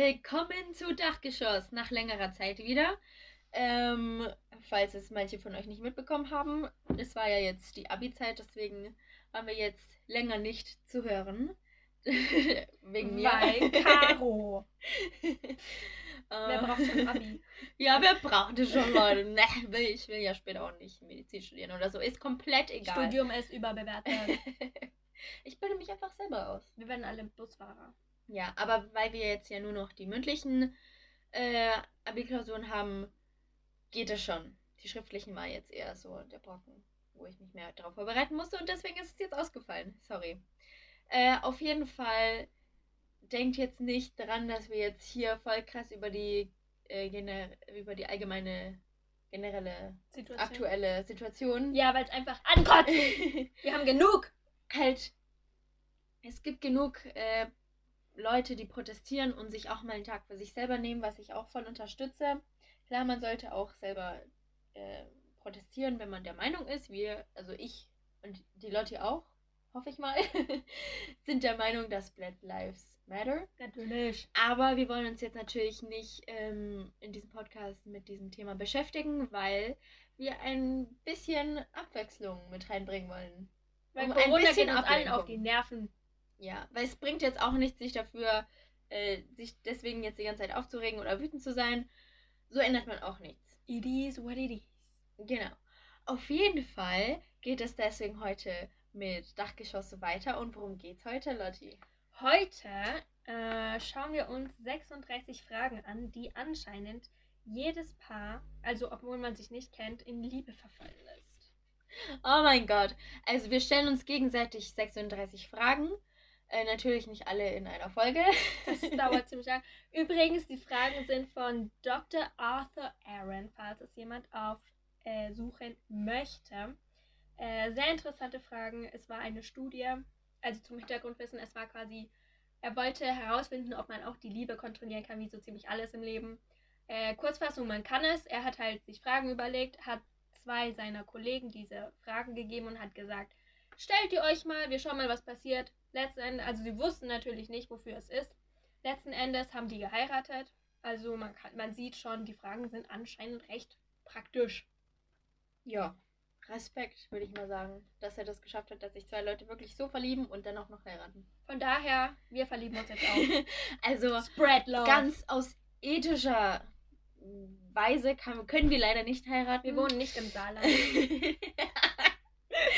Willkommen zu Dachgeschoss nach längerer Zeit wieder. Ähm, falls es manche von euch nicht mitbekommen haben, es war ja jetzt die Abi-Zeit, deswegen waren wir jetzt länger nicht zu hören. Wegen mir. Weil Caro. Wer Äh, braucht schon Abi? Ja, wer braucht es schon, Leute? Ne, will- ich will ja später auch nicht Medizin studieren oder so. Ist komplett egal. Studium ist überbewertet. ich bilde mich einfach selber aus. Wir werden alle Busfahrer. Ja, aber weil wir jetzt ja nur noch die mündlichen äh, Abi-Klausuren haben, geht es schon. Die schriftlichen war jetzt eher so der Brocken, wo ich mich mehr darauf vorbereiten musste und deswegen ist es jetzt ausgefallen. Sorry. Äh, auf jeden Fall denkt jetzt nicht daran, dass wir jetzt hier voll krass über die, äh, gener über die allgemeine, generelle, Situation. aktuelle Situation Ja, weil es einfach ankotzt. Wir haben genug. halt, es gibt genug äh, Leute, die protestieren und sich auch mal einen Tag für sich selber nehmen, was ich auch voll unterstütze. Klar, man sollte auch selber äh, protestieren, wenn man der Meinung ist, wir, also ich und die Leute auch, hoffe ich mal, sind der Meinung, dass Black Lives Matter. Natürlich. Aber wir wollen uns jetzt natürlich nicht ähm, in diesem Podcast mit diesem Thema beschäftigen, weil wir ein bisschen Abwechslung mit reinbringen wollen. Weil Um ein Corona bisschen geht uns allen auf die Nerven. Ja, weil es bringt jetzt auch nichts, sich dafür, äh, sich deswegen jetzt die ganze Zeit aufzuregen oder wütend zu sein. So ändert man auch nichts. It is what it is. Genau. Auf jeden Fall geht es deswegen heute mit Dachgeschosse weiter. Und worum geht's heute, Lotti? Heute äh, schauen wir uns 36 Fragen an, die anscheinend jedes Paar, also obwohl man sich nicht kennt, in Liebe verfallen lässt. Oh mein Gott. Also wir stellen uns gegenseitig 36 Fragen. Äh, natürlich nicht alle in einer Folge. Das dauert ziemlich lang. Übrigens, die Fragen sind von Dr. Arthur Aaron, falls es jemand aufsuchen möchte. Äh, sehr interessante Fragen. Es war eine Studie, also zum Hintergrundwissen, es war quasi, er wollte herausfinden, ob man auch die Liebe kontrollieren kann, wie so ziemlich alles im Leben. Äh, Kurzfassung, man kann es. Er hat halt sich Fragen überlegt, hat zwei seiner Kollegen diese Fragen gegeben und hat gesagt, stellt ihr euch mal, wir schauen mal, was passiert. Letzten Endes, also sie wussten natürlich nicht, wofür es ist. Letzten Endes haben die geheiratet. Also man, kann, man sieht schon, die Fragen sind anscheinend recht praktisch. Ja. Respekt, würde ich mal sagen, dass er das geschafft hat, dass sich zwei Leute wirklich so verlieben und dann auch noch heiraten. Von daher, wir verlieben uns jetzt auch. also Spread Love. ganz aus ethischer Weise kann, können wir leider nicht heiraten. wir wohnen nicht im Saarland.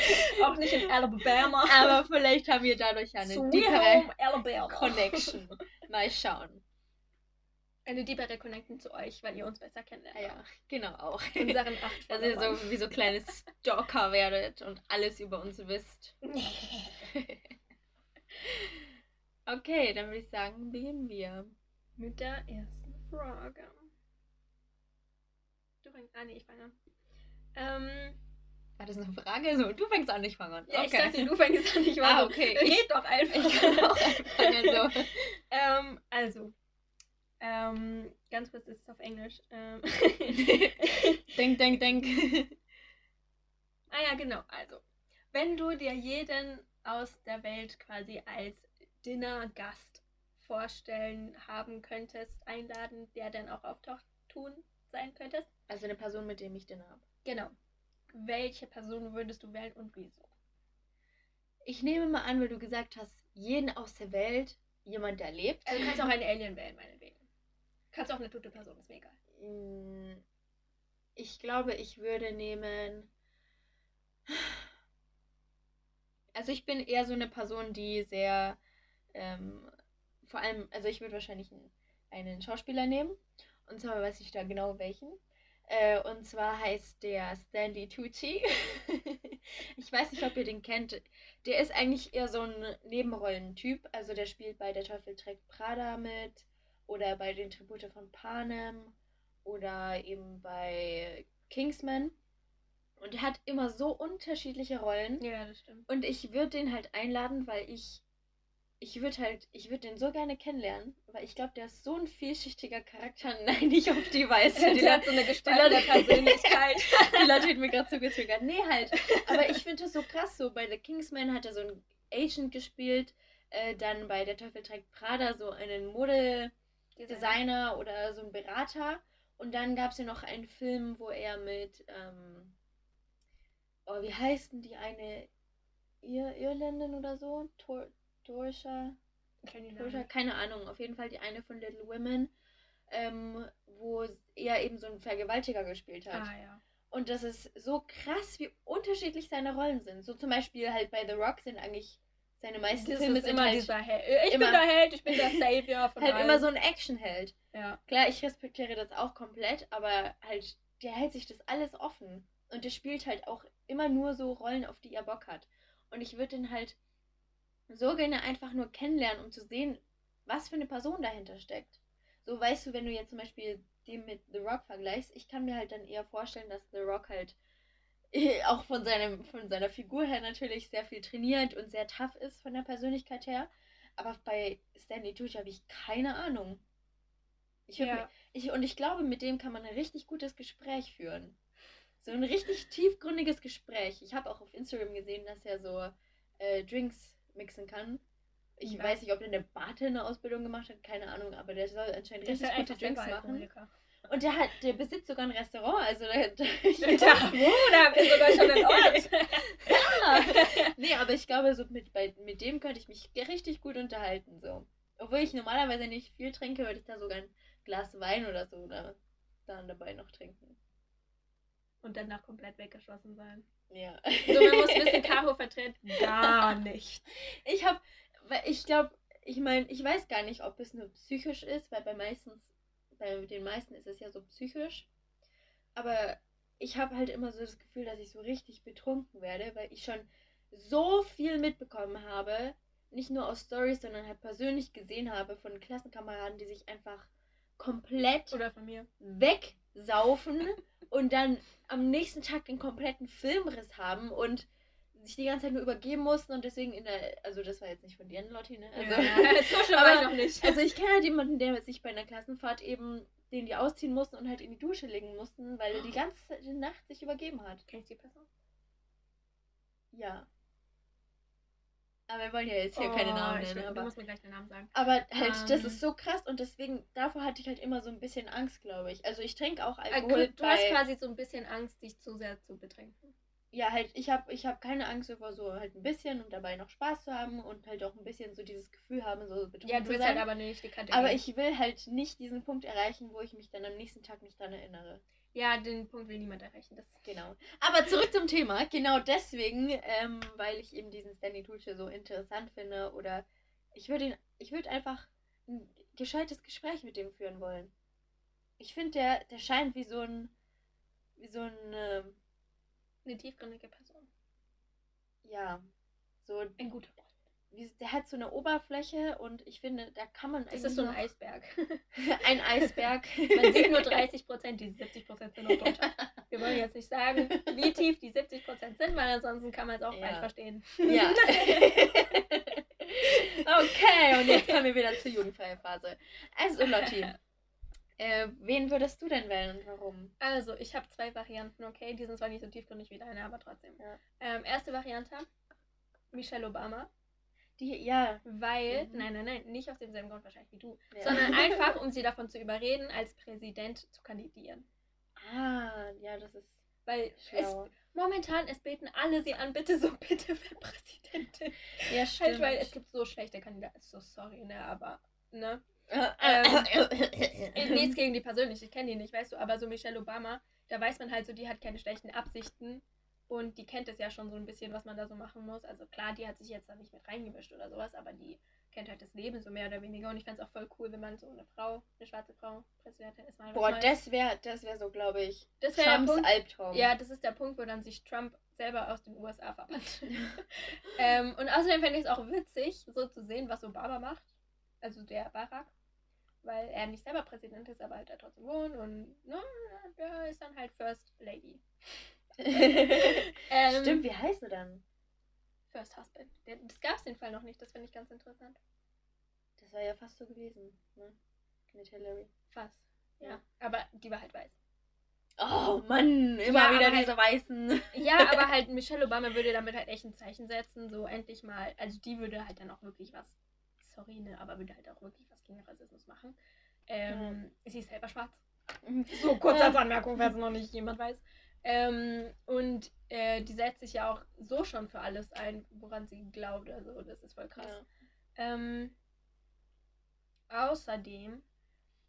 auch nicht in Alabama. Aber vielleicht haben wir dadurch eine Sweet diepere Home Alabama. Connection. Mal schauen. Eine diebere Connection zu euch, weil ihr uns besser kennenlernt. Ah ja, genau auch. Unseren acht Dass ihr so wie so kleine Stalker werdet und alles über uns wisst. Okay, dann würde ich sagen, beginnen wir. Mit der ersten Frage. Du fängst an, nee, ich fange an. Ähm, War das eine Frage? So, du fängst an, ich fange an. ja, ich dachte, du fängst an, ich war Ah, so, okay. red doch einfach. Ich kann auch anfangen. So. ähm, also, ähm, ganz kurz ist es auf Englisch. Ähm, denk, denk, denk. ah ja, genau, also, wenn du dir jeden aus der Welt quasi als Dinnergast vorstellen haben könntest, einladen, der dann auch auftaucht, tun sein könntest, Also eine Person, mit dem ich den habe. genau. Welche Person würdest du wählen und wieso? Ich nehme mal an, weil du gesagt hast, jeden aus der Welt, jemand, der lebt. Also du kannst auch einen Alien wählen, meinetwegen. Kannst auch eine tote Person, ist mir egal. Mm, Ich glaube, ich würde nehmen. Also ich bin eher so eine Person, die sehr, ähm, vor allem, also ich würde wahrscheinlich einen, einen Schauspieler nehmen. Und zwar weiß ich da genau welchen. Äh, und zwar heißt der Stanley Tucci. ich weiß nicht, ob ihr den kennt. Der ist eigentlich eher so ein Nebenrollentyp. Also der spielt bei Der Teufel trägt Prada mit oder bei den Tribute von Panem oder eben bei Kingsman. Und er hat immer so unterschiedliche Rollen. Ja, das stimmt. Und ich würde den halt einladen, weil ich. Ich würde halt, ich würde den so gerne kennenlernen, weil ich glaube, der ist so ein vielschichtiger Charakter. Nein, nicht auf die Weise. Die, Der hat so eine Leute- Persönlichkeit. die Leute hätten mir gerade zugezögert. Nee, halt. Aber ich finde das so krass. So bei The Kingsman hat er so einen Agent gespielt. Äh, dann bei Der Teufel trägt Prada so einen Mode. Designer oder so ein Berater. Und dann gab es ja noch einen Film, wo er mit, ähm, oh, wie heißt denn die eine Ir Irländin oder so? Tor Torsha? Torsha? Keine Ahnung. Auf jeden Fall die eine von Little Women, ähm, wo er eben so einen Vergewaltiger gespielt hat. Ah, ja. Und das ist so krass, wie unterschiedlich seine Rollen sind. So zum Beispiel halt bei The Rock sind eigentlich seine meisten Das Filme sind immer halt, dieser Held. Ich immer- bin der Held, ich bin der Savior von halt allen. immer so ein Actionheld. Ja. Klar, ich respektiere das auch komplett, aber halt, der hält sich das alles offen. Und der spielt halt auch immer nur so Rollen, auf die er Bock hat. Und ich würde den halt so gerne einfach nur kennenlernen, um zu sehen, was für eine Person dahinter steckt. So weißt du, wenn du jetzt zum Beispiel den mit The Rock vergleichst, ich kann mir halt dann eher vorstellen, dass The Rock halt auch von, seinem, von seiner Figur her natürlich sehr viel trainiert und sehr tough ist von der Persönlichkeit her. Aber bei Stanley Tucci habe ich keine Ahnung. Ich Ja. mir, ich, und ich glaube, mit dem kann man ein richtig gutes Gespräch führen. So ein richtig tiefgründiges Gespräch. Ich habe auch auf Instagram gesehen, dass er so äh, Drinks mixen kann. Ich Ja. weiß nicht, ob der eine Bartender-Ausbildung gemacht hat, keine Ahnung, aber der soll anscheinend Der richtig halt gute Drinks machen. Und der hat, der besitzt sogar ein Restaurant, also da, da, Da, wo? Da habt ihr sogar schon einen Ort. Ja. nee, aber ich glaube, so mit, bei, mit dem könnte ich mich richtig gut unterhalten. So. Obwohl ich normalerweise nicht viel trinke, würde ich da sogar ein Glas Wein oder so da, dann dabei noch trinken. Und danach komplett weggeschossen sein. Ja. So, man muss wissen, Caro vertritt gar nichts. Ich habe, ich glaube, ich meine, ich weiß gar nicht, ob es nur psychisch ist, weil bei meistens, bei den meisten ist es ja so psychisch. Aber ich habe halt immer so das Gefühl, dass ich so richtig betrunken werde, weil ich schon so viel mitbekommen habe, nicht nur aus Stories, sondern halt persönlich gesehen habe von Klassenkameraden, die sich einfach komplett Oder von mir. wegsaufen und dann am nächsten Tag den kompletten Filmriss haben und sich die ganze Zeit nur übergeben mussten und deswegen in der, also das war jetzt nicht von dir, Lotti, ne? Also, ja, so war ich aber- noch nicht. also ich kenne halt jemanden, der sich bei einer Klassenfahrt eben, den die ausziehen mussten und halt in die Dusche legen mussten, weil er die ganze Nacht sich übergeben hat. Kennst du die Person? Ja. Aber wir wollen ja jetzt hier keine Oh, Namen ich nennen, will- Du aber, musst mir gleich den Namen sagen. aber halt, das Ähm. ist so krass und deswegen, davor hatte ich halt immer so ein bisschen Angst, glaube ich. Also ich trinke auch Äh, Alkohol Du hast bei... quasi so ein bisschen Angst, dich zu sehr zu betrinken. Ja, halt, ich habe ich hab keine Angst davor, so halt ein bisschen und dabei noch Spaß zu haben und halt auch ein bisschen so dieses Gefühl haben, so betrunken Ja, du willst sein. halt aber nicht die Kategorie. aber ich will halt nicht diesen Punkt erreichen, wo ich mich dann am nächsten Tag nicht dran erinnere. Ja, den Punkt will niemand erreichen. Das Genau. Aber zurück zum Thema. Genau deswegen, ähm, weil ich eben diesen Stanley Tucci so interessant finde oder ich würde ihn, ich würde einfach ein gescheites Gespräch mit dem führen wollen. Ich finde, der, der scheint wie so ein, wie so ein, ähm, eine tiefgründige Person. ja, so Ein guter wie, der hat so eine Oberfläche und ich finde, da kann man Das ist so ein Eisberg. ein Eisberg. Man sieht nur 30 Prozent, die 70 Prozent sind noch drunter. Wir wollen jetzt nicht sagen, wie tief die 70 Prozent sind, weil ansonsten kann man es auch Ja. falsch verstehen. Ja. okay, und jetzt kommen wir wieder zur jugendfreien Phase. Also, Lotti, äh, wen würdest du denn wählen und warum? Also, ich habe zwei Varianten, okay? Die sind zwar nicht so tiefgründig wie deine, aber trotzdem. Ja. Ähm, erste Variante, Michelle Obama. Die, ja. Weil, Mhm. nein, nein, nein, nicht aus demselben Grund wahrscheinlich wie du, ja. sondern einfach, um sie davon zu überreden, als Präsident zu kandidieren. Ah, ja, das ist Weil es, momentan, es beten alle sie an, bitte so, bitte für Präsidentin. Ja, Halt, stimmt. weil es gibt so schlechte Kandidaten. So sorry, ne, aber, ne. Ähm, Nichts gegen die persönlich, ich kenne die nicht, weißt du, aber so Michelle Obama, da weiß man halt so, die hat keine schlechten Absichten und die kennt es ja schon so ein bisschen, was man da so machen muss. Also klar, die hat sich jetzt da nicht mit reingemischt oder sowas, aber die kennt halt das Leben so mehr oder weniger und ich fände es auch voll cool, wenn man so eine Frau, eine schwarze Frau Präsidentin ist. Mal Boah, Neues. das wäre das wär so, glaube ich, Das wär Trumps Punkt. Albtraum. Ja, das ist der Punkt, wo dann sich Trump selber aus den USA verbannt. ähm, und außerdem fände ich es auch witzig, so zu sehen, was Obama macht. Also der Barack. Weil er nicht selber Präsident ist, aber halt da trotzdem wohnt und ne, der ist dann halt First Lady. Ähm, Stimmt, wie heißt du dann? First Husband. Das gab es den Fall noch nicht, das finde ich ganz interessant. Das war ja fast so gewesen, ne? Mit Hillary. Fast. Ja. Ja. Aber die war halt weiß. Oh Mann, immer Ja, wieder aber halt- diese Weißen. Ja, aber halt Michelle Obama würde damit halt echt ein Zeichen setzen, so endlich mal, also die würde halt dann auch wirklich was, sorry, ne, aber würde halt auch wirklich was gegen Rassismus machen. Ähm, Sie ist selber schwarz. Mhm. So kurz als Anmerkung, falls noch nicht jemand weiß. Ähm, und äh, die setzt sich ja auch so schon für alles ein, woran sie glaubt. Also das ist voll krass. Ja. Ähm, außerdem,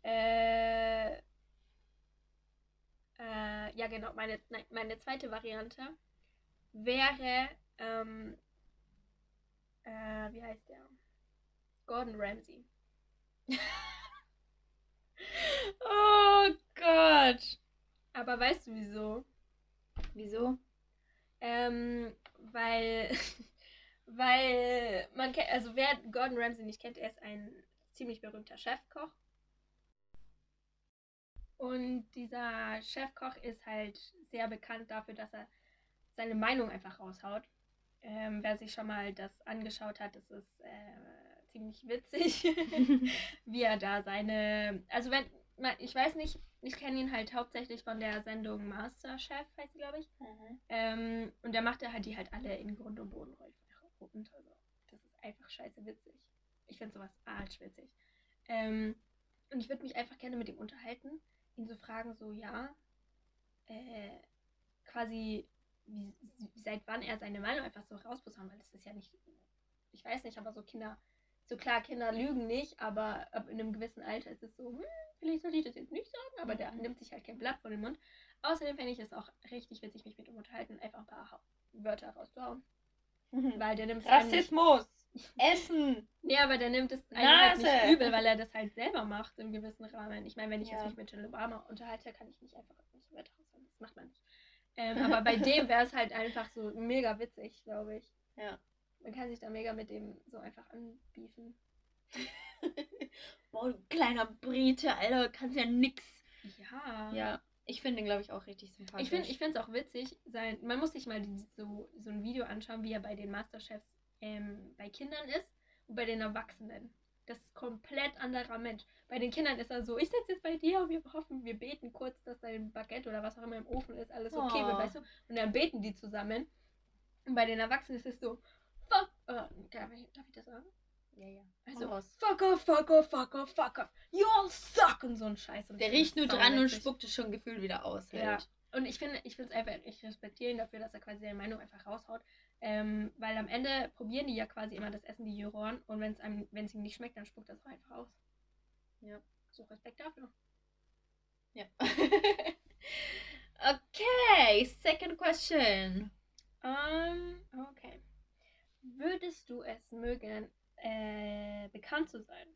äh, äh, ja genau, meine, nein, meine zweite Variante wäre, ähm, äh, wie heißt der? Gordon Ramsay. Oh Gott. Aber weißt du wieso? Wieso? Ähm, weil, weil man kennt, also wer Gordon Ramsay nicht kennt, er ist ein ziemlich berühmter Chefkoch. Und dieser Chefkoch ist halt sehr bekannt dafür, dass er seine Meinung einfach raushaut. Ähm, wer sich schon mal das angeschaut hat, das ist äh, ziemlich witzig, wie er da seine. Also wenn ich weiß nicht, ich kenne ihn halt hauptsächlich von der Sendung Masterchef, heißt sie, glaube ich. Ähm, und da macht er halt die halt alle in Grund und Boden. Also, das ist einfach scheiße witzig. Ich finde sowas arschwitzig. Ähm, und ich würde mich einfach gerne mit ihm unterhalten, ihn so fragen, so, ja, äh, quasi, wie, seit wann er seine Meinung einfach so rausposaunt, weil das ist ja nicht, ich weiß nicht, aber so Kinder, so klar, Kinder lügen nicht, aber ab in einem gewissen Alter ist es so, hm, vielleicht sollte ich das jetzt nicht sagen, aber der Mhm. nimmt sich halt kein Blatt vor den Mund. Außerdem fände ich es auch richtig witzig, mich mit ihm unterhalten, einfach ein paar Wörter rauszuhauen. Weil der nimmt nicht, Rassismus. Essen. nee, aber der nimmt es einem halt nicht übel, weil er das halt selber macht im gewissen Rahmen. Ich meine, wenn ich Ja. jetzt mich mit Jill Obama unterhalte, kann ich nicht einfach nicht Wörter raushauen. Das macht man nicht. Ähm, aber bei dem wäre es halt einfach so mega witzig, glaube ich. Ja. Man kann sich da mega mit dem so einfach anbiefen. Boah, du kleiner Brite, Alter, kannst ja nix. Ja. Ja, ich finde den, glaube ich, auch richtig sympathisch. Ich finde ich es auch witzig, sein, man muss sich mal die, so, so ein Video anschauen, wie er bei den Masterchefs ähm, bei Kindern ist und bei den Erwachsenen. Das ist komplett anderer Mensch. Bei den Kindern ist er so, ich sitze jetzt bei dir und wir hoffen, wir beten kurz, dass dein Baguette oder was auch immer im Ofen ist, alles okay wird, Oh. weißt du? Und dann beten die zusammen. Und bei den Erwachsenen ist es so, äh, darf, ich, darf ich das sagen? Ja, ja. Also, fuck off, fuck off, fuck off, fuck off, you all suck und so ein Scheiß. Und Der riecht nur dran und spuckt es schon gefühlt wieder aus. Ja. Halt. Und ich finde, ich finde es einfach, ich respektiere ihn dafür, dass er quasi seine Meinung einfach raushaut. Ähm, weil am Ende probieren die ja quasi immer das Essen, die Juroren. Und wenn es einem, wenn es ihm nicht schmeckt, dann spuckt das auch einfach aus. Ja. So Respekt dafür. Ja. okay, second question. Ähm, okay. Würdest du es mögen, äh, bekannt zu sein?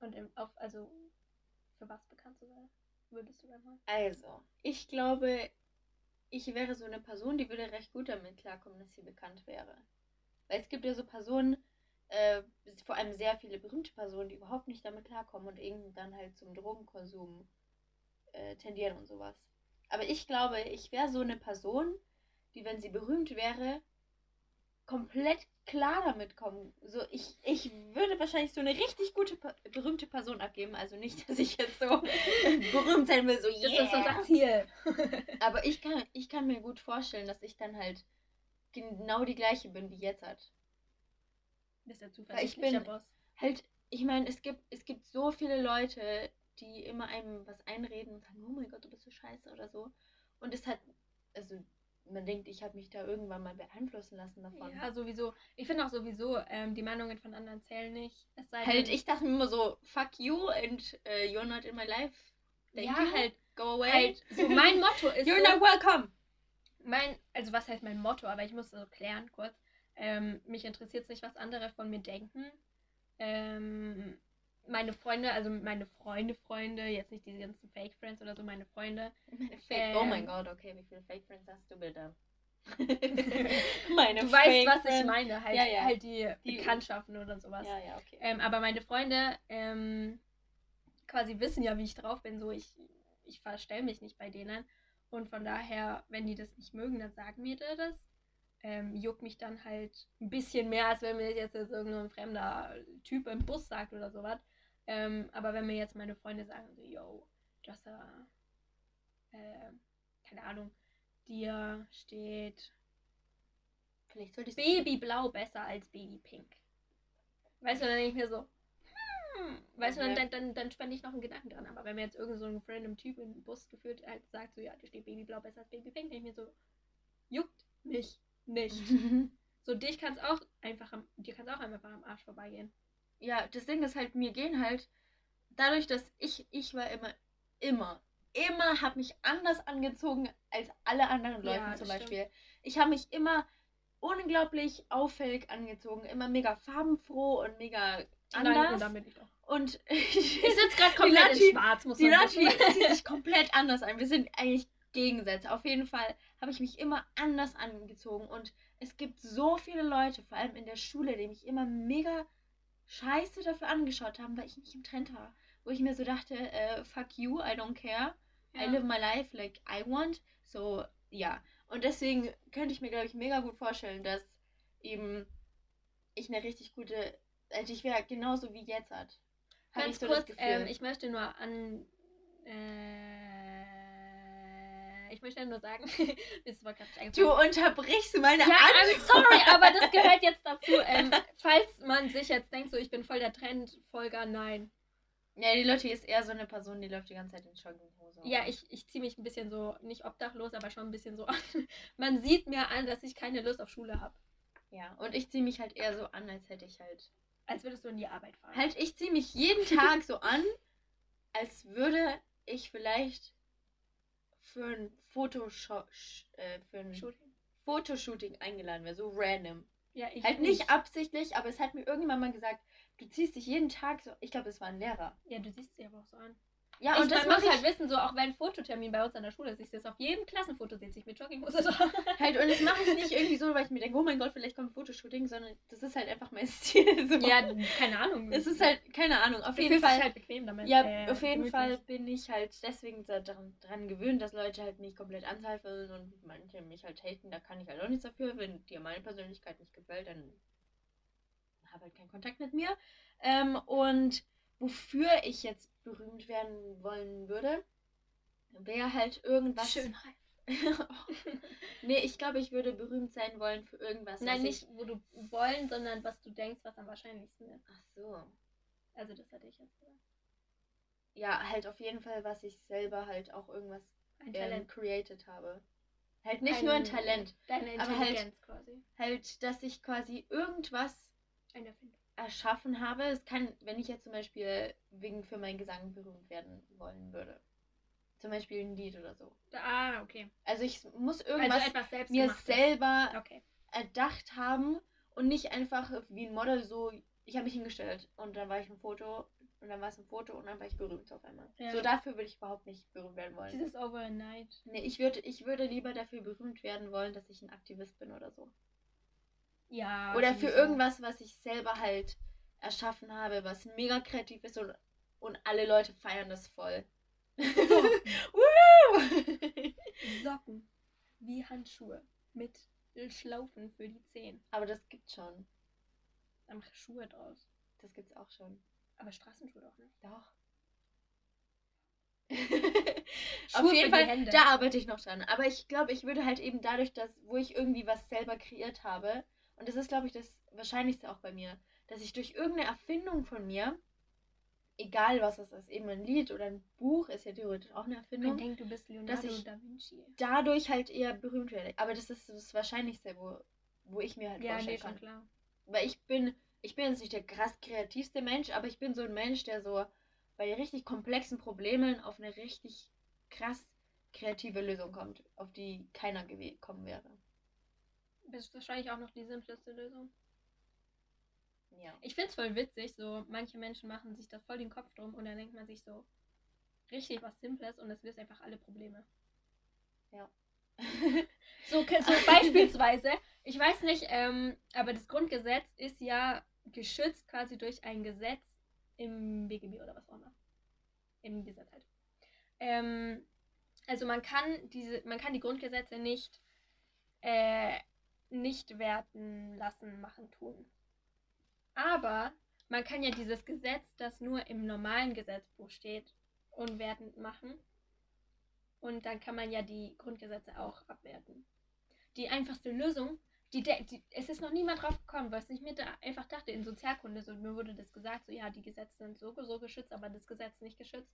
Und im, auf, also für was bekannt zu sein? Würdest du dann? Also, ich glaube, ich wäre so eine Person, die würde recht gut damit klarkommen, dass sie bekannt wäre. Weil es gibt ja so Personen, äh, vor allem sehr viele berühmte Personen, die überhaupt nicht damit klarkommen und irgendwie dann halt zum Drogenkonsum äh, tendieren und sowas. Aber ich glaube, ich wäre so eine Person, die, wenn sie berühmt wäre, komplett klar damit kommen. So, ich, ich würde wahrscheinlich so eine richtig gute, berühmte Person abgeben. Also nicht, dass ich jetzt so berühmt sein will, so Das yeah. ist unser Ziel. Aber ich kann, ich kann mir gut vorstellen, dass ich dann halt genau die gleiche bin wie jetzt hat. Das ist ja Weil ich zuversichtlicher bin- Boss. Halt, ich meine, es gibt, es gibt so viele Leute, die immer einem was einreden und sagen, oh mein Gott, du bist so scheiße oder so. Und es hat, also man denkt, ich habe mich da irgendwann mal beeinflussen lassen davon. Ja, sowieso. Ich finde auch sowieso, ähm, die Meinungen von anderen zählen nicht. Es sei Halt, denn, ich dachte mir immer so, fuck you and uh, you're not in my life. Thank ja, halt, go away. halt, so mein Motto ist you're so, not welcome. mein, also was heißt mein Motto, aber ich muss so klären kurz. Ähm, mich interessiert es nicht, was andere von mir denken. Ähm, meine Freunde, also meine Freunde, Freunde, jetzt nicht diese ganzen Fake Friends oder so, meine Freunde. Meine Fake, oh mein Ähm. Gott, okay, wie viele Fake Friends hast du bitte? meine Du weißt, Fake was ich Friends. meine, halt, Ja, ja. halt die, Die- Bekanntschaften oder sowas. Ja, ja, okay. Ähm, aber meine Freunde ähm, quasi wissen ja, wie ich drauf bin. So, ich, ich verstell mich nicht bei denen. Und von daher, wenn die das nicht mögen, dann sagen mir die das. Ähm, juckt mich dann halt ein bisschen mehr, als wenn mir jetzt, jetzt irgendein fremder Typ im Bus sagt oder sowas. Ähm, aber wenn mir jetzt meine Freunde sagen, so, yo, Jossa, äh, keine Ahnung, dir steht Vielleicht sollte ich Babyblau besser als Babypink. Weißt du, dann denke ich mir so, hm, weißt du, Okay. dann, dann, dann, dann spende ich noch einen Gedanken dran. Aber wenn mir jetzt irgend so ein random Typ in den Bus geführt halt sagt, so, ja, da steht Babyblau besser als Babypink, denke ich mir so, juckt mich nicht. So, dich kann's auch einfach am, dir kann's auch einfach am Arsch vorbeigehen. Ja, das Ding ist halt, mir gehen halt, dadurch, dass ich, ich war immer, immer, immer, habe mich anders angezogen als alle anderen Leute Ja, zum Beispiel. Ich habe mich immer unglaublich auffällig angezogen, immer mega farbenfroh und mega Nein, anders. und damit ich. Und Ich sitze gerade komplett Lati- in schwarz, muss die man Lati wissen. zieht sich komplett anders an. Wir sind eigentlich Gegensätze. Auf jeden Fall habe ich mich immer anders angezogen. Und es gibt so viele Leute, vor allem in der Schule, die mich immer mega scheiße dafür angeschaut haben, weil ich nicht im Trend war. Wo ich mir so dachte, äh, fuck you, I don't care. I live my life like I want. So, ja. Und deswegen könnte ich mir, glaube ich, mega gut vorstellen, dass eben ich eine richtig gute, also ich wäre genauso wie jetzt hat. Ganz ich so kurz, ähm, ich möchte nur an. Äh, ich möchte nur sagen, Du unterbrichst meine Ja, I'm Antwort. sorry, aber das gehört jetzt dazu. Ähm, falls man sich jetzt denkt, so ich bin voll der Trendfolger, nein. Ja, die Lotti ist eher so eine Person, die läuft die ganze Zeit in Jogginghose. Ja, ich, ich ziehe mich ein bisschen so, nicht obdachlos, aber schon ein bisschen so an. Man sieht mir an, dass ich keine Lust auf Schule habe. Ja, und ich ziehe mich halt eher so an, als hätte ich halt. Als würdest du in die Arbeit fahren. Halt, ich ziehe mich jeden Tag so an, als würde ich vielleicht für ein Fotosho äh, für ein Shooting. Fotoshooting eingeladen wäre, so random. Ja, ich Halt nicht absichtlich, aber es hat mir irgendwann mal gesagt, du ziehst dich jeden Tag so. Ich glaube, es war ein Lehrer. Ja, du siehst sie aber auch so an. Ja, ich, und das muss mache ich halt wissen, so auch wenn Fototermin bei uns an der Schule ist, ich sehe es auf jedem Klassenfoto, sitze ich mit Jogginghose da. halt. Und das mache ich nicht irgendwie so, weil ich mir denke, oh mein Gott, vielleicht kommt ein Fotoshooting, sondern das ist halt einfach mein Stil. So. ja, keine Ahnung. Es ist halt, keine Ahnung, auf jeden Fall. halt bequem damit. Ja, äh, auf jeden gemütlich. Fall bin ich halt deswegen so daran, daran gewöhnt, dass Leute halt mich komplett anzweifeln und manche mich halt haten. Da kann ich halt auch nichts dafür. Wenn dir meine Persönlichkeit nicht gefällt, dann hab halt keinen Kontakt mit mir. Ähm, und wofür ich jetzt berühmt werden wollen würde, wäre halt irgendwas. Schönheit. nee, ich glaube, ich würde berühmt sein wollen für irgendwas. Nein, nicht Ich... wo du wollen, sondern was du denkst, was am wahrscheinlichsten ist. Ach so. Also das hatte ich jetzt gesagt. Ja, halt auf jeden Fall, was ich selber halt auch irgendwas Ein ähm, Talent. created habe. Halt nicht nur ein Talent. Deine aber halt- Intelligenz quasi. halt, dass ich quasi irgendwas Eine Erfindung. Erschaffen habe. Es kann, wenn ich jetzt zum Beispiel wegen für meinen Gesang berühmt werden wollen würde. Zum Beispiel ein Lied oder so. Ah, okay. Also ich muss irgendwas also selbst mir selber Okay. erdacht haben und nicht einfach wie ein Model so, ich habe mich hingestellt und dann war ich ein Foto und dann war es ein Foto und dann war ich berühmt auf einmal. Ja. So dafür würde ich überhaupt nicht berühmt werden wollen. Dieses Overnight. Nee, ich würde, ich würde lieber dafür berühmt werden wollen, dass ich ein Aktivist bin oder so. Ja. Oder für irgendwas, was ich selber halt erschaffen habe, was mega kreativ ist und, und alle Leute feiern das voll. Socken. Wie Handschuhe. Mit Schlaufen für die Zehen. Aber das gibt's schon. Da mach Schuhe draus. Das gibt's auch schon. Aber Straßenschuhe doch nicht. Doch. Auf jeden Fall, da arbeite ich noch dran. Aber ich glaube, ich würde halt eben dadurch, dass, wo ich irgendwie was selber kreiert habe, und das ist, glaube ich, das Wahrscheinlichste auch bei mir, dass ich durch irgendeine Erfindung von mir, egal was es ist, eben ein Lied oder ein Buch, ist ja theoretisch auch eine Man Erfindung, denkt, du bist Leonardo ich- da Vinci. dadurch halt eher berühmt werde. Aber das ist das Wahrscheinlichste, wo, wo ich mir halt Ja, vorstellen nee, schon kann. klar. Weil ich bin, ich bin jetzt nicht der krass kreativste Mensch, aber ich bin so ein Mensch, der so bei richtig komplexen Problemen auf eine richtig krass kreative Lösung kommt, auf die keiner gekommen wäre. Das ist wahrscheinlich auch noch die simpleste Lösung. Ja. Ich find's voll witzig, so manche Menschen machen sich das voll den Kopf drum und dann denkt man sich so richtig was Simples und das löst einfach alle Probleme. So, so beispielsweise, ich weiß nicht, ähm, aber das Grundgesetz ist ja geschützt quasi durch ein Gesetz im BGB oder was auch immer. Im Gesetz halt. Ähm, also man kann diese, man kann die Grundgesetze nicht, äh, nicht werten lassen, machen, tun. Aber man kann ja dieses Gesetz, das nur im normalen Gesetzbuch steht, unwertend machen. Und dann kann man ja die Grundgesetze auch abwerten. Die einfachste Lösung, die, die, es ist noch niemand drauf gekommen, was ich mir da einfach dachte, in Sozialkunde, so, mir wurde das gesagt, so ja, die Gesetze sind so, so geschützt, aber das Gesetz nicht geschützt.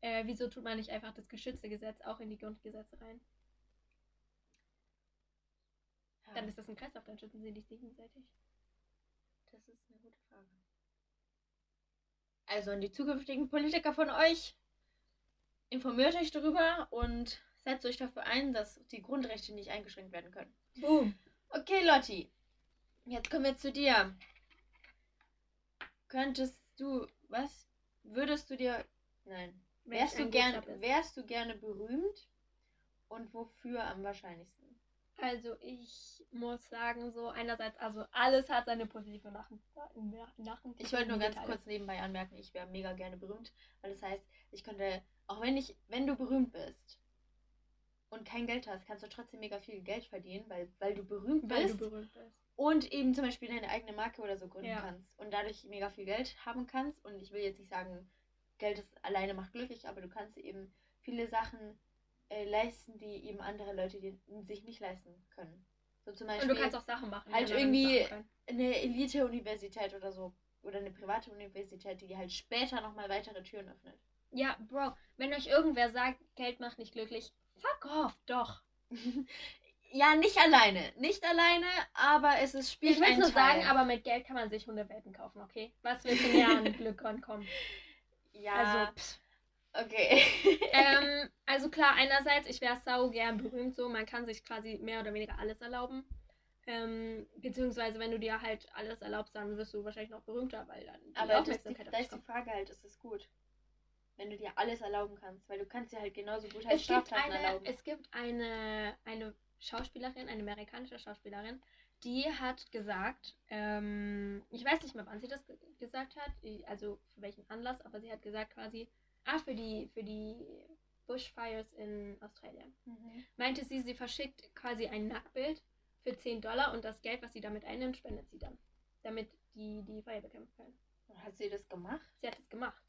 Äh, wieso tut man nicht einfach das geschützte Gesetz auch in die Grundgesetze rein? Dann ist das ein Kreislauf, dann schützen sie dich gegenseitig. Das ist eine gute Frage. Also an die zukünftigen Politiker von euch, informiert euch darüber und setzt euch dafür ein, dass die Grundrechte nicht eingeschränkt werden können. Boom. Okay, Lotti. Jetzt kommen wir zu dir. Könntest du, was? Würdest du dir, nein, wärst du bist. wärst du gerne berühmt? Und wofür am wahrscheinlichsten? Also ich muss sagen, so einerseits, also alles hat seine positive Nach Nach Nach Ich wollte nur ganz kurz nebenbei anmerken, ich wäre mega gerne berühmt, weil das heißt, ich könnte, auch wenn ich, wenn du berühmt bist und kein Geld hast, kannst du trotzdem mega viel Geld verdienen, weil, weil du berühmt weil bist du berühmt bist. und eben zum Beispiel deine eigene Marke oder so gründen Ja. kannst und dadurch mega viel Geld haben kannst. Und ich will jetzt nicht sagen, Geld ist alleine macht glücklich, aber du kannst eben viele Sachen äh, leisten, die eben andere Leute die sich nicht leisten können. So zum Beispiel Und du kannst auch Sachen machen. halt irgendwie- eine Elite-Universität oder so. Oder eine private Universität, die halt später nochmal weitere Türen öffnet. Ja, Bro, wenn euch irgendwer sagt, Geld macht nicht glücklich, fuck off, doch. ja, nicht alleine. Nicht alleine, aber es ist spielt Ich will nur Teil. sagen, aber mit Geld kann man sich Hundewelten kaufen, okay? Was willst du mehr an Glück rankommen? Ja, Also, pff. Okay. ähm, also klar, einerseits, ich wäre sau gern berühmt so, man kann sich quasi mehr oder weniger alles erlauben. Ähm, beziehungsweise wenn du dir halt alles erlaubst, dann wirst du wahrscheinlich noch berühmter, weil dann die aber das, die, Aufmerksamkeit da ist die. Frage halt, ist es gut? Wenn du dir alles erlauben kannst, weil du kannst dir halt genauso gut halt Es Straftaten eine, erlauben. es gibt eine, eine Schauspielerin, eine amerikanische Schauspielerin, die hat gesagt, ähm, ich weiß nicht mehr, wann sie das ge gesagt hat, also für welchen Anlass, aber sie hat gesagt quasi, ah, für die, für die Bushfires in Australien. Mhm. Meinte sie, sie verschickt quasi ein Nacktbild für 10 Dollar und das Geld, was sie damit einnimmt, spendet sie dann, damit die die Feuer bekämpfen können. Hat sie das gemacht? Sie hat es gemacht.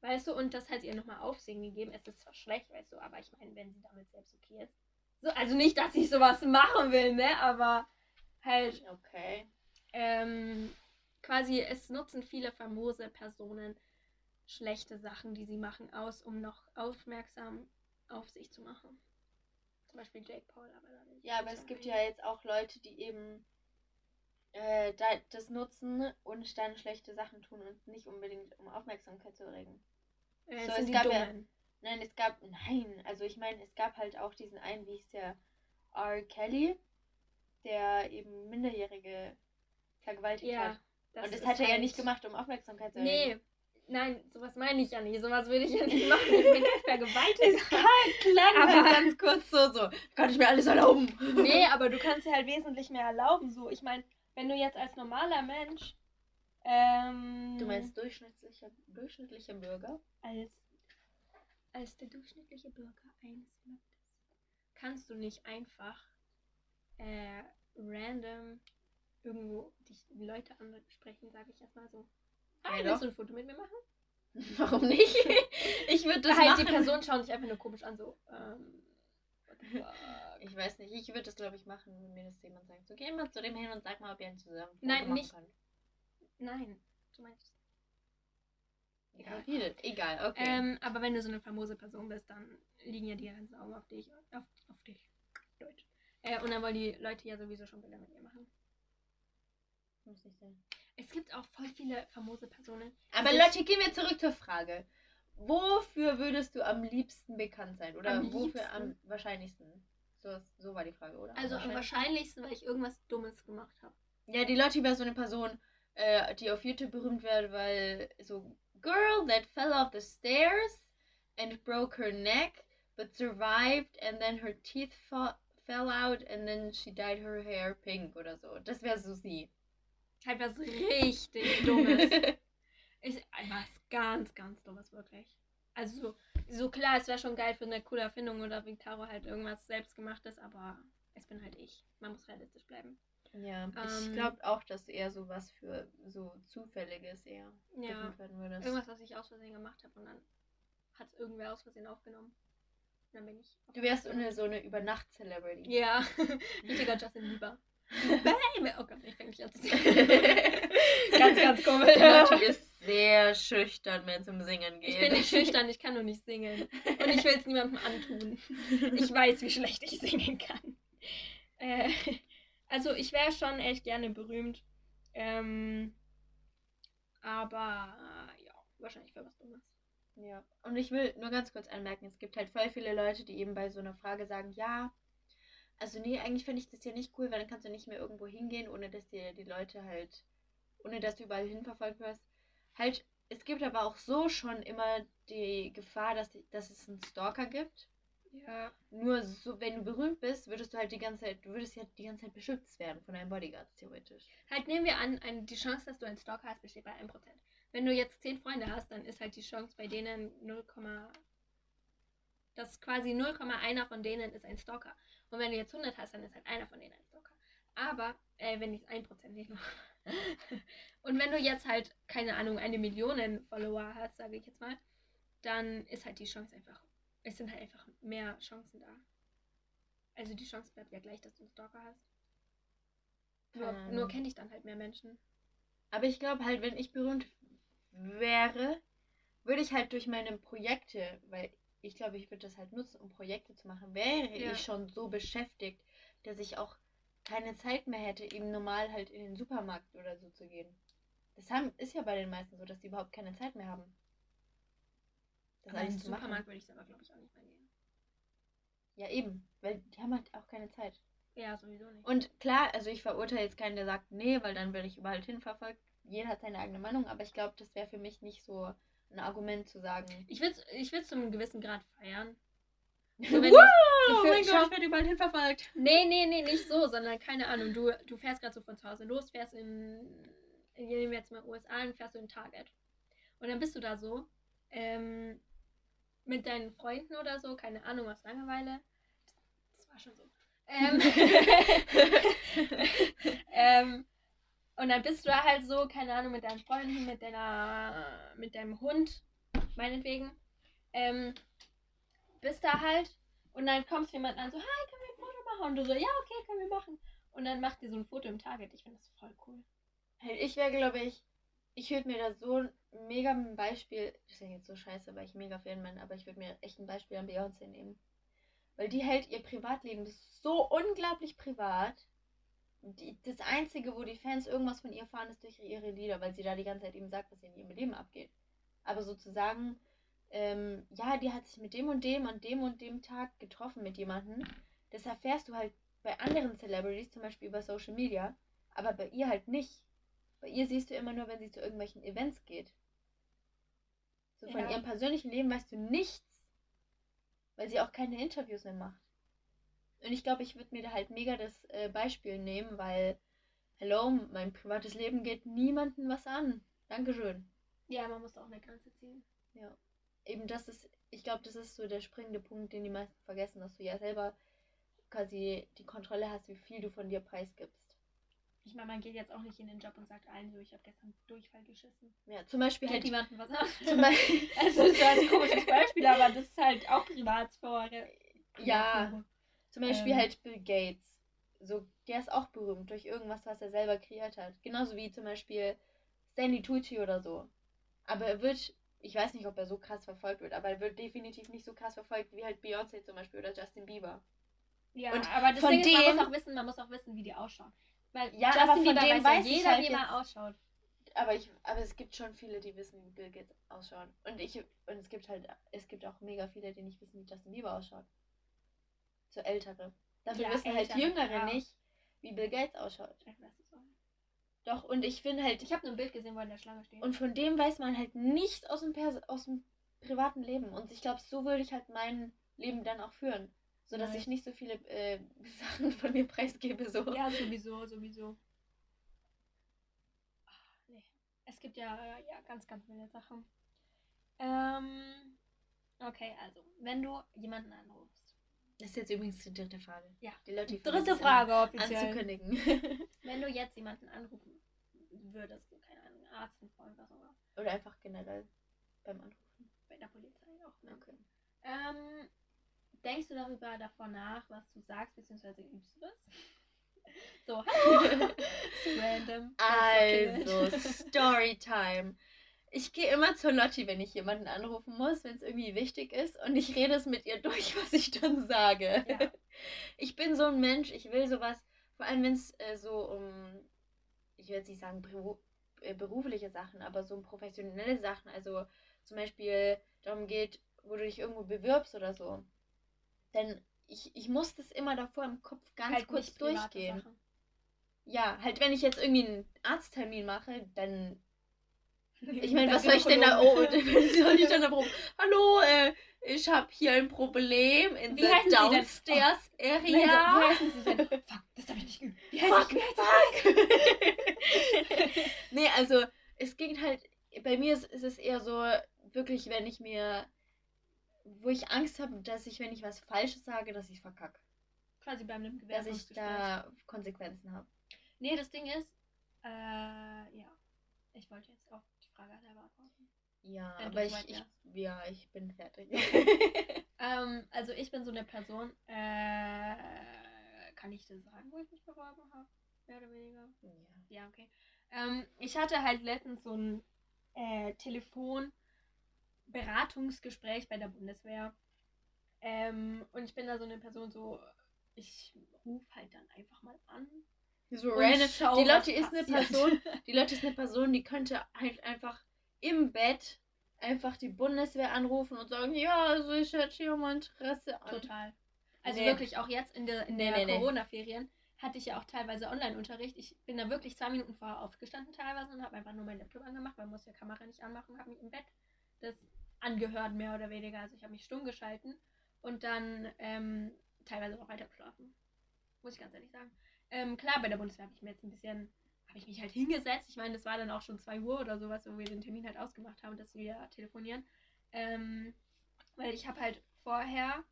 Weißt du, und das hat ihr nochmal Aufsehen gegeben. Es ist zwar schlecht, weißt du, aber ich meine, wenn sie damit selbst okay ist. So, also nicht, dass ich sowas machen will, ne? Aber halt, Okay. ähm, quasi, es nutzen viele famose Personen schlechte Sachen, die sie machen, aus, um noch aufmerksam auf sich zu machen. Zum Beispiel Jake Paul, aber da will ich Ja, aber es gibt ja jetzt auch Leute, die eben äh, da, das nutzen und dann schlechte Sachen tun und nicht unbedingt um Aufmerksamkeit zu erregen. Äh, so, es gab ja-. Nein, es gab, nein, also ich meine, es gab halt auch diesen einen, wie hieß der, R. Kelly, der eben Minderjährige vergewaltigt Ja. hat. und das hat er ja halt- nicht gemacht, um Aufmerksamkeit zu erregen. Nee, nein, sowas meine ich ja nicht. Sowas würde ich ja nicht machen. Ich bin nicht vergewaltigt. Es klang, klang Aber- halt ganz kurz so, so, kann ich mir alles erlauben. Nee, aber du kannst dir halt wesentlich mehr erlauben. So, ich meine, wenn du jetzt als normaler Mensch ähm, Du meinst durchschnittlicher, durchschnittlicher Bürger? als, als der durchschnittliche Bürger eines Landes kannst du nicht einfach äh, random irgendwo dich Leute ansprechen, sage ich erstmal so. Ja, willst du ein Foto mit mir machen? Warum nicht? Ich würde das halt machen. die Person schauen dich einfach nur komisch an, so. Ähm? Ich weiß nicht, ich würde das glaube ich machen, wenn mir das jemand sagt. So, geh mal zu dem hin und sag mal, ob ihr ein zusammen Nein, machen nicht- könnt. Nein, du meinst. Egal. Egal. Egal, okay. Ähm, aber wenn du so eine famose Person bist, dann liegen ja die ganzen Augen auf dich. Auf, auf dich. Deutsch. Äh, und dann wollen die Leute ja sowieso schon Bilder mit ihr machen. Muss nicht sein. Es gibt auch voll viele famose Personen. Aber Also Leute, gehen wir zurück zur Frage. Wofür würdest du am liebsten bekannt sein? Oder Am wofür liebsten? am wahrscheinlichsten? So, so war die Frage, oder? Also am wahrscheinlichsten, weil ich irgendwas Dummes gemacht habe. Ja, die Lotti wäre so eine Person, äh, die auf YouTube berühmt wird, weil so Girl that fell off the stairs and broke her neck, but survived and then her teeth fell out and then she dyed her hair pink oder so. Das wäre so sie. Halt was richtig Dummes. ist was ganz, ganz Dummes, wirklich. Also so, so klar, es wäre schon geil für eine coole Erfindung oder wie Taro halt irgendwas selbstgemachtes, aber es bin halt ich. Man muss realistisch bleiben. Ja, ich Ähm, glaube auch, dass eher so was für so Zufälliges eher Ja. werden würdest. Irgendwas, was ich aus Versehen gemacht habe und dann hat es irgendwer aus Versehen aufgenommen. Und dann bin ich. Du wärst eine, so eine Übernacht-Celebrity. Ja, richtiger Justin Bieber. Baby. Oh Gott, ich fange nicht an zu singen. ganz, ganz komisch. Lotti ist sehr schüchtern, wenn es um Singen geht. Ich bin nicht schüchtern, ich kann nur nicht singen. Und ich will es niemandem antun. Ich weiß, wie schlecht ich singen kann. Äh, also ich wäre schon echt gerne berühmt. Ähm, aber ja, wahrscheinlich für was Dummes. Ja, und ich will nur ganz kurz anmerken, es gibt halt voll viele Leute, die eben bei so einer Frage sagen, ja, also nee, eigentlich finde ich das ja nicht cool, weil dann kannst du nicht mehr irgendwo hingehen, ohne dass dir die Leute halt, ohne dass du überall hinverfolgt wirst. Halt, es gibt aber auch so schon immer die Gefahr, dass, dass es einen Stalker gibt. Ja. Nur so, wenn du berühmt bist, würdest du halt die ganze Zeit, du würdest ja die ganze Zeit beschützt werden von deinem Bodyguard, theoretisch. Halt nehmen wir an, ein, die Chance, dass du einen Stalker hast, besteht bei 1%. Wenn du jetzt 10 Freunde hast, dann ist halt die Chance bei denen 0, dass quasi 0,1 von denen ist ein Stalker. Und wenn du jetzt 100 hast, dann ist halt einer von denen ein Stalker. Aber, äh, wenn nicht 1% nicht noch. Und wenn du jetzt halt, keine Ahnung, eine Million Follower hast, sage ich jetzt mal, dann ist halt die Chance einfach, es sind halt einfach mehr Chancen da. Also die Chance bleibt ja gleich, dass du einen Stalker hast. Nur, Ähm. nur kenne ich dann halt mehr Menschen. Aber ich glaube halt, wenn ich berühmt wäre, würde ich halt durch meine Projekte, weil ich glaube, ich würde das halt nutzen, um Projekte zu machen, wäre Ja. ich schon so beschäftigt, dass ich auch keine Zeit mehr hätte, eben normal halt in den Supermarkt oder so zu gehen. Das haben, ist ja bei den meisten so, dass die überhaupt keine Zeit mehr haben. Das Aber in den alles zu machen. Supermarkt würde ich aber, glaube ich, auch nicht mehr gehen. Ja, eben, weil die haben halt auch keine Zeit. Ja, sowieso nicht. Und klar, also ich verurteile jetzt keinen, der sagt, nee, weil dann werde ich überall hinverfolgt. Jeder hat seine eigene Meinung, aber ich glaube, das wäre für mich nicht so ein Argument zu sagen. ich würde ich zu einem gewissen Grad feiern. wow, So, wenn oh du- mein Gott, ich werde überall hinverfolgt. Nee, nee, nee, nicht so, sondern keine Ahnung. Du, du fährst gerade so von zu Hause los, fährst in, in nehmen wir jetzt mal USA und fährst du in Target. Und dann bist du da so, ähm, mit deinen Freunden oder so, keine Ahnung, aus Langeweile. Das war schon so. Ähm, ähm, und dann bist du da halt so, keine Ahnung, mit deinen Freunden, mit deiner, mit deinem Hund, meinetwegen. Ähm, bist da halt und dann kommt jemand an, so, hi, können wir ein Foto machen? Und du so, ja, okay, können wir machen. Und dann macht ihr so ein Foto im Target. Ich finde das voll cool. Ich wäre, glaube ich, ich würde mir da so mega ein Beispiel, das ist ja jetzt so scheiße, weil ich mega Fan bin, aber ich würde mir echt ein Beispiel an Beyoncé nehmen. Weil die hält ihr Privatleben so unglaublich privat. Die, das Einzige, wo die Fans irgendwas von ihr fahren, ist durch ihre Lieder, weil sie da die ganze Zeit eben sagt, was in ihrem Leben abgeht. Aber sozusagen, ähm, ja, die hat sich mit dem und dem an dem und dem Tag getroffen mit jemandem. Das erfährst du halt bei anderen Celebrities, zum Beispiel über Social Media, aber bei ihr halt nicht. Bei ihr siehst du immer nur, wenn sie zu irgendwelchen Events geht. So von Ja. ihrem persönlichen Leben weißt du nichts, weil sie auch keine Interviews mehr macht. Und ich glaube, ich würde mir da halt mega das äh, Beispiel nehmen, weil, hello, mein privates Leben geht niemandem was an. Dankeschön. Ja, man muss auch eine Grenze ziehen. Ja. Eben das ist, ich glaube, das ist so der springende Punkt, den die meisten vergessen, dass du ja selber quasi die Kontrolle hast, wie viel du von dir preisgibst. Ich meine, man geht jetzt auch nicht in den Job und sagt allen so, ich habe gestern Durchfall geschissen. Ja, zum Beispiel Geht halt. jemandem was an? Zum Beispiel, Also, das ist ein komisches Beispiel, aber das ist halt auch Privatsphäre. Ja. Zum Beispiel Ähm. halt Bill Gates. So, der ist auch berühmt durch irgendwas, was er selber kreiert hat. Genauso wie zum Beispiel Stanley Tucci oder so. Aber er wird, ich weiß nicht, ob er so krass verfolgt wird, aber er wird definitiv nicht so krass verfolgt wie halt Beyoncé zum Beispiel oder Justin Bieber. Ja, Und aber das von Ding ist, man dem- muss auch wissen, man muss auch wissen, wie die ausschauen. Weil Ja, Justin aber von Bieber dem weiß, ja jeder, halt wie man ausschaut. Aber ich, aber es gibt schon viele, die wissen, wie Bill Gates ausschauen. Und ich, und es gibt halt, es gibt auch mega viele, die nicht wissen, wie Justin Bieber ausschaut. So ältere. Dafür Ja, wissen halt ältere, Jüngere ja. nicht, wie Bill Gates ausschaut. Ich weiß es auch nicht. Doch, und ich finde halt, Ich habe nur ein Bild gesehen, wo er in der Schlange steht. Und von dem weiß man halt nichts aus dem, Pers aus dem privaten Leben. Und ich glaube, so würde ich halt mein Leben dann auch führen. So dass ich nicht so viele äh, Sachen von mir preisgebe. So. Ja, sowieso, sowieso. Ach, nee. Es gibt ja, ja ganz, ganz viele Sachen. Ähm, okay, also, wenn du jemanden anrufst. Das ist jetzt übrigens die dritte Frage. Ja. Die Leute Dritte Frage offiziell. Anzukündigen. Wenn du jetzt jemanden anrufen würdest, keine Ahnung, Arzt, ein Freund, was auch immer, Oder einfach generell beim Anrufen. bei der Polizei auch. Ne? Okay. Ähm, denkst du darüber davor nach, was du sagst, beziehungsweise übst du das? So, hallo. random. Also, Storytime. Ich gehe immer zur Lotti, wenn ich jemanden anrufen muss, wenn es irgendwie wichtig ist. Und ich rede es mit ihr durch, was ich dann sage. Ja. Ich bin so ein Mensch, ich will sowas, vor allem wenn es äh, so um, ich will jetzt nicht sagen beru äh, berufliche Sachen, aber so um professionelle Sachen, also zum Beispiel darum geht, wo du dich irgendwo bewirbst oder so. Denn ich, ich muss das immer davor im Kopf ganz Halt kurz durchgehen. Ja, halt wenn ich jetzt irgendwie einen Arzttermin mache, dann ich meine, Der was soll ich denn da? Oh, soll ich denn da rum? Hallo, äh, ich habe hier ein Problem in Wie the heißen Sie denn? downstairs Nein, wie area. heißen sie denn? Fuck, das habe ich nicht geübt. Wie Fuck, heißen sie? fuck. nee, also es ging halt, bei mir ist, ist es eher so, wirklich, wenn ich mir, wo ich Angst habe, dass ich, wenn ich was Falsches sage, dass ich verkacke. Quasi bei einem Dass ich da Konsequenzen habe. Nee, das Ding ist, äh, ja. Ich wollte jetzt auch Frage selber antworten. Ja, Wenn aber ich, ich, ja, ich bin fertig. Ähm, also ich bin so eine Person, äh, kann ich das sagen, wo ich mich beworben habe? Mehr oder weniger? ja. Ja, okay. Ähm, ich hatte halt letztens so ein äh, Telefonberatungsgespräch bei der Bundeswehr. Ähm, und ich bin da so eine Person, so, ich rufe halt dann einfach mal an. So random. schau, die Lotte ist eine passiert. Person, die Lotte ist eine Person, die könnte halt einfach im Bett einfach die Bundeswehr anrufen und sagen, ja, also ich hätte hier mal Interesse an. Total. Also Nee. wirklich, auch jetzt in der, in der nee, nee. Corona-Ferien hatte ich ja auch teilweise Online-Unterricht. Ich bin da wirklich zwei Minuten vorher aufgestanden teilweise und habe einfach nur meinen Laptop angemacht, weil man muss ja Kamera nicht anmachen, habe mich im Bett das angehört, mehr oder weniger. Also ich habe mich stumm geschalten und dann ähm, teilweise auch weiter geschlafen. Muss ich ganz ehrlich sagen. Ähm, klar, bei der Bundeswehr habe ich mir jetzt ein bisschen, habe ich mich halt hingesetzt. Ich meine, das war dann auch schon 2 Uhr oder sowas, wo wir den Termin halt ausgemacht haben, dass wir telefonieren. Ähm, weil ich habe halt vorher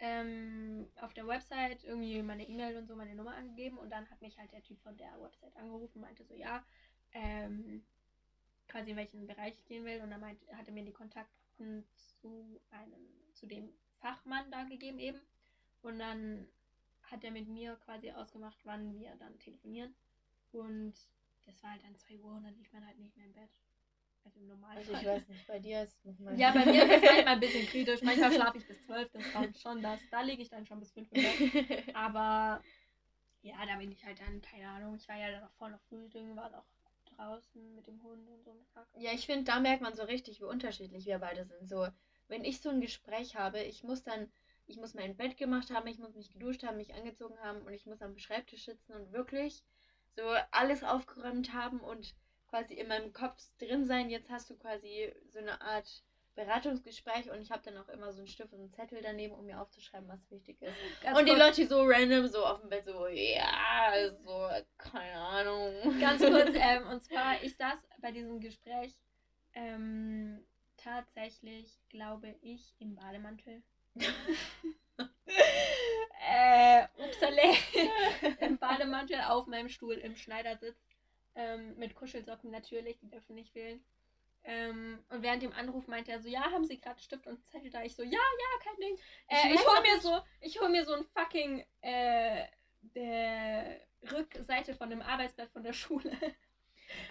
ähm, auf der Website irgendwie meine E-Mail und so meine Nummer angegeben und dann hat mich halt der Typ von der Website angerufen, meinte so, ja, ähm, quasi in welchen Bereich ich gehen will und dann meinte, hat er mir die Kontakten zu einem, zu dem Fachmann da gegeben eben und dann hat er mit mir quasi ausgemacht, wann wir dann telefonieren und das war halt dann 2 Uhr und dann lief man halt nicht mehr im Bett. Also im Normalfall. Also ich weiß nicht, bei dir ist nochmal. Ja, bei mir ist es manchmal ein bisschen kritisch. Manchmal schlafe ich bis 12, das ist schon das. Da liege ich dann schon bis 5 Uhr. Aber ja, da bin ich halt dann, keine Ahnung, ich war ja dann auch voll noch frühstücken, war noch draußen mit dem Hund und so. Ja, ich finde, da merkt man so richtig, wie unterschiedlich wir beide sind. So, wenn ich so ein Gespräch habe, ich muss dann, ich muss mein Bett gemacht haben, ich muss mich geduscht haben, mich angezogen haben und ich muss am Schreibtisch sitzen und wirklich so alles aufgeräumt haben und quasi in meinem Kopf drin sein. Jetzt hast du quasi so eine Art Beratungsgespräch und ich habe dann auch immer so einen Stift und einen Zettel daneben, um mir aufzuschreiben, was wichtig ist. Ganz und die kurz, Leute so random so auf dem Bett so, ja, also, keine Ahnung. Ganz kurz, ähm, und zwar, ich saß bei diesem Gespräch ähm, tatsächlich, glaube ich, im Bademantel. Äh, upsale, im Bademantel auf meinem Stuhl im Schneidersitz. Ähm, mit Kuschelsocken natürlich, die dürfen nicht fehlen. Ähm, und während dem Anruf meinte er so, ja, haben Sie gerade Stift und Zettel da? Ich so, ja, ja, kein Ding. Äh, Ich ich hol mir so, ich hol mir so ein fucking äh, der Rückseite von dem Arbeitsblatt von der Schule.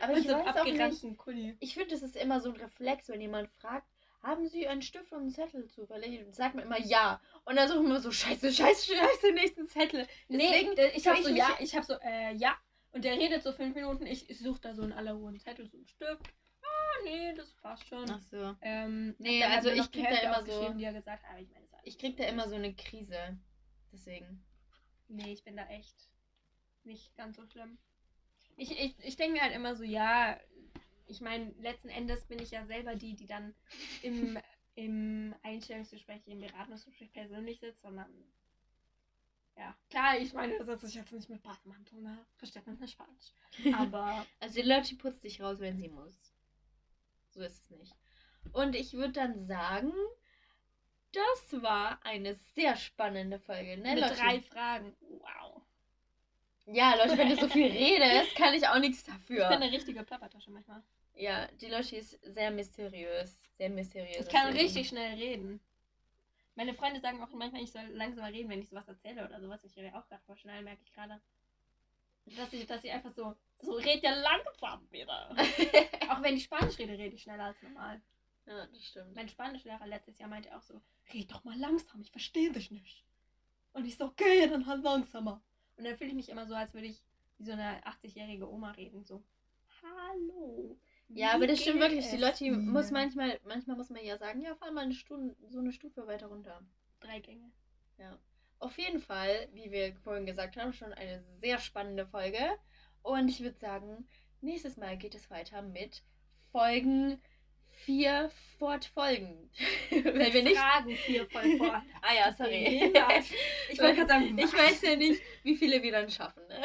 Aber Und ich so weiß auch nicht, Kuli. Ich finde, das ist immer so ein Reflex, wenn jemand fragt, haben Sie einen Stift und einen Zettel zufällig? Und sagt man immer ja. Und dann suchen wir so, scheiße, scheiße, scheiße, nächsten Zettel. Nee, Deswegen der- ich tue hab so, ja, ich hab so, äh, ja. Und der redet so fünf Minuten, ich, ich suche da so in aller Ruhe einen Zettel, so einen Stift. Ah, nee, das passt schon. Ach so. Ähm, Nee, also halt nur ich krieg da immer so- die er gesagt aber ich meine, Ich krieg da immer so eine Krise. Deswegen. Nee, ich bin da echt nicht ganz so schlimm. Ich, ich, ich denke mir halt immer so, ja, ich meine, letzten Endes bin ich ja selber die, die dann im, im Einstellungsgespräch, im Beratungsgespräch persönlich sitzt, sondern ja, klar, ich meine, da sitze ich jetzt nicht mit Badmantel, ne? Versteht man nicht falsch. Aber Also die Leute putzt dich raus, wenn sie muss. So ist es nicht. Und ich würde dann sagen, das war eine sehr spannende Folge, ne, mit Lotti? drei Fragen. Wow. Ja, Leute, wenn du so viel redest, kann ich auch nichts Ich dafür. bin eine richtige Plappertasche manchmal. Ja, die Lotti ist sehr mysteriös. Sehr mysteriös. Ich kann richtig schnell reden. Meine Freunde sagen auch manchmal, ich soll langsamer reden, wenn ich sowas erzähle oder sowas. Ich rede auch gerade voll schnell, merke ich gerade. dass ich, dass ich einfach so, so red ja langsam wieder. auch wenn ich Spanisch rede, rede ich schneller als normal. ja, das stimmt. Mein Spanischlehrer letztes Jahr meinte auch so, red doch mal langsam, ich verstehe dich nicht. Und ich so, okay, dann halt langsamer. Und dann fühle ich mich immer so, als würde ich wie so eine 80-jährige Oma reden. So, hallo. Ja, aber das stimmt wirklich. Die die muss Ihnen?" manchmal, manchmal muss man ja sagen, ja, fahr mal eine Stunde, so eine Stufe weiter runter. Drei Gänge. Auf jeden Fall, wie wir vorhin gesagt haben, schon eine sehr spannende Folge. Und ich würde sagen, nächstes Mal geht es weiter mit Folgen 4 fortfolgen. Weil wir nicht. Fragen vier voll vor. Ah ja, sorry. Ich wollte gerade sagen, Ich weiß ja nicht, wie viele wir dann schaffen. Ne?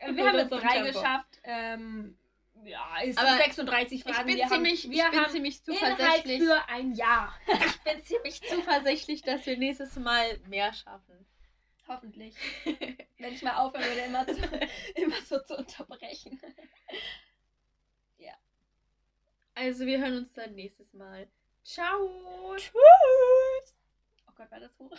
Äh, Wir haben jetzt drei geschafft. Ähm, ja, es Aber sind 36 Ich Fragen. bin wir ziemlich, haben, wir ich bin haben ziemlich Inhalt zuversichtlich. für ein Jahr. Ich bin ziemlich zuversichtlich, dass wir nächstes Mal mehr schaffen. Hoffentlich. Wenn ich mal aufhören würde, immer, zu, immer so zu unterbrechen. Also wir hören uns dann nächstes Mal. Ciao. Tschüss. Oh Gott, war das hoch?